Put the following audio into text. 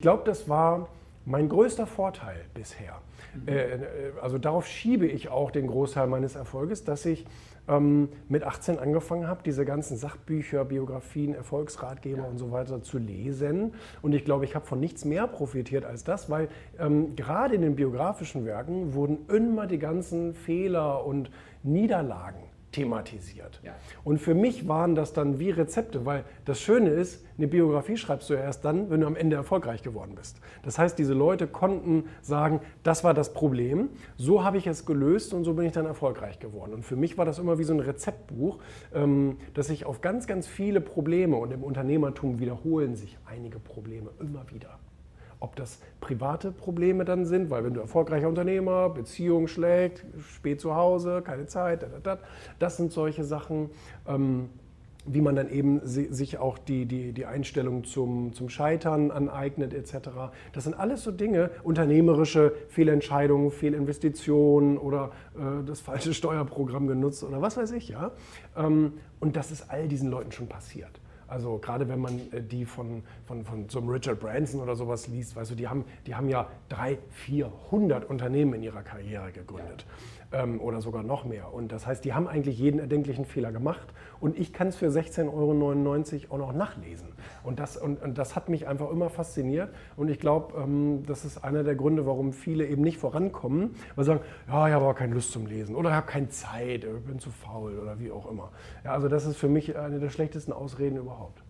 Ich glaube, das war mein größter Vorteil bisher. Mhm. Äh, äh, also darauf schiebe ich auch den Großteil meines Erfolges, dass ich ähm, mit 18 angefangen habe, diese ganzen Sachbücher, Biografien, Erfolgsratgeber ja. und so weiter zu lesen. Und ich glaube, ich habe von nichts mehr profitiert als das, weil ähm, gerade in den biografischen Werken wurden immer die ganzen Fehler und Niederlagen thematisiert. Ja. Und für mich waren das dann wie Rezepte, weil das Schöne ist, eine Biografie schreibst du ja erst dann, wenn du am Ende erfolgreich geworden bist. Das heißt, diese Leute konnten sagen, das war das Problem, so habe ich es gelöst und so bin ich dann erfolgreich geworden. Und für mich war das immer wie so ein Rezeptbuch, ähm, dass ich auf ganz, ganz viele Probleme und im Unternehmertum wiederholen sich einige Probleme immer wieder. Ob das private Probleme dann sind, weil wenn du erfolgreicher Unternehmer, Beziehung schlägt, spät zu Hause, keine Zeit, das sind solche Sachen. Ähm, wie man dann eben sich auch die, die, die Einstellung zum, zum Scheitern aneignet etc. Das sind alles so Dinge, unternehmerische Fehlentscheidungen, Fehlinvestitionen oder äh, das falsche Steuerprogramm genutzt oder was weiß ich. ja. Ähm, und das ist all diesen Leuten schon passiert. Also gerade wenn man äh, die von, von, von so einem Richard Branson oder sowas liest, weißt du, die haben, die haben ja 300, 400 Unternehmen in ihrer Karriere gegründet. Ja. Ähm, oder sogar noch mehr. Und das heißt, die haben eigentlich jeden erdenklichen Fehler gemacht. Und ich kann es für 16,99 Euro auch noch nachlesen. Und das, und, und das hat mich einfach immer fasziniert. Und ich glaube, ähm, das ist einer der Gründe, warum viele eben nicht vorankommen, weil sie sagen, ja, ich habe aber keine Lust zum Lesen oder ich habe keine Zeit, ich bin zu faul oder wie auch immer. Ja, also das ist für mich eine der schlechtesten Ausreden überhaupt. involved.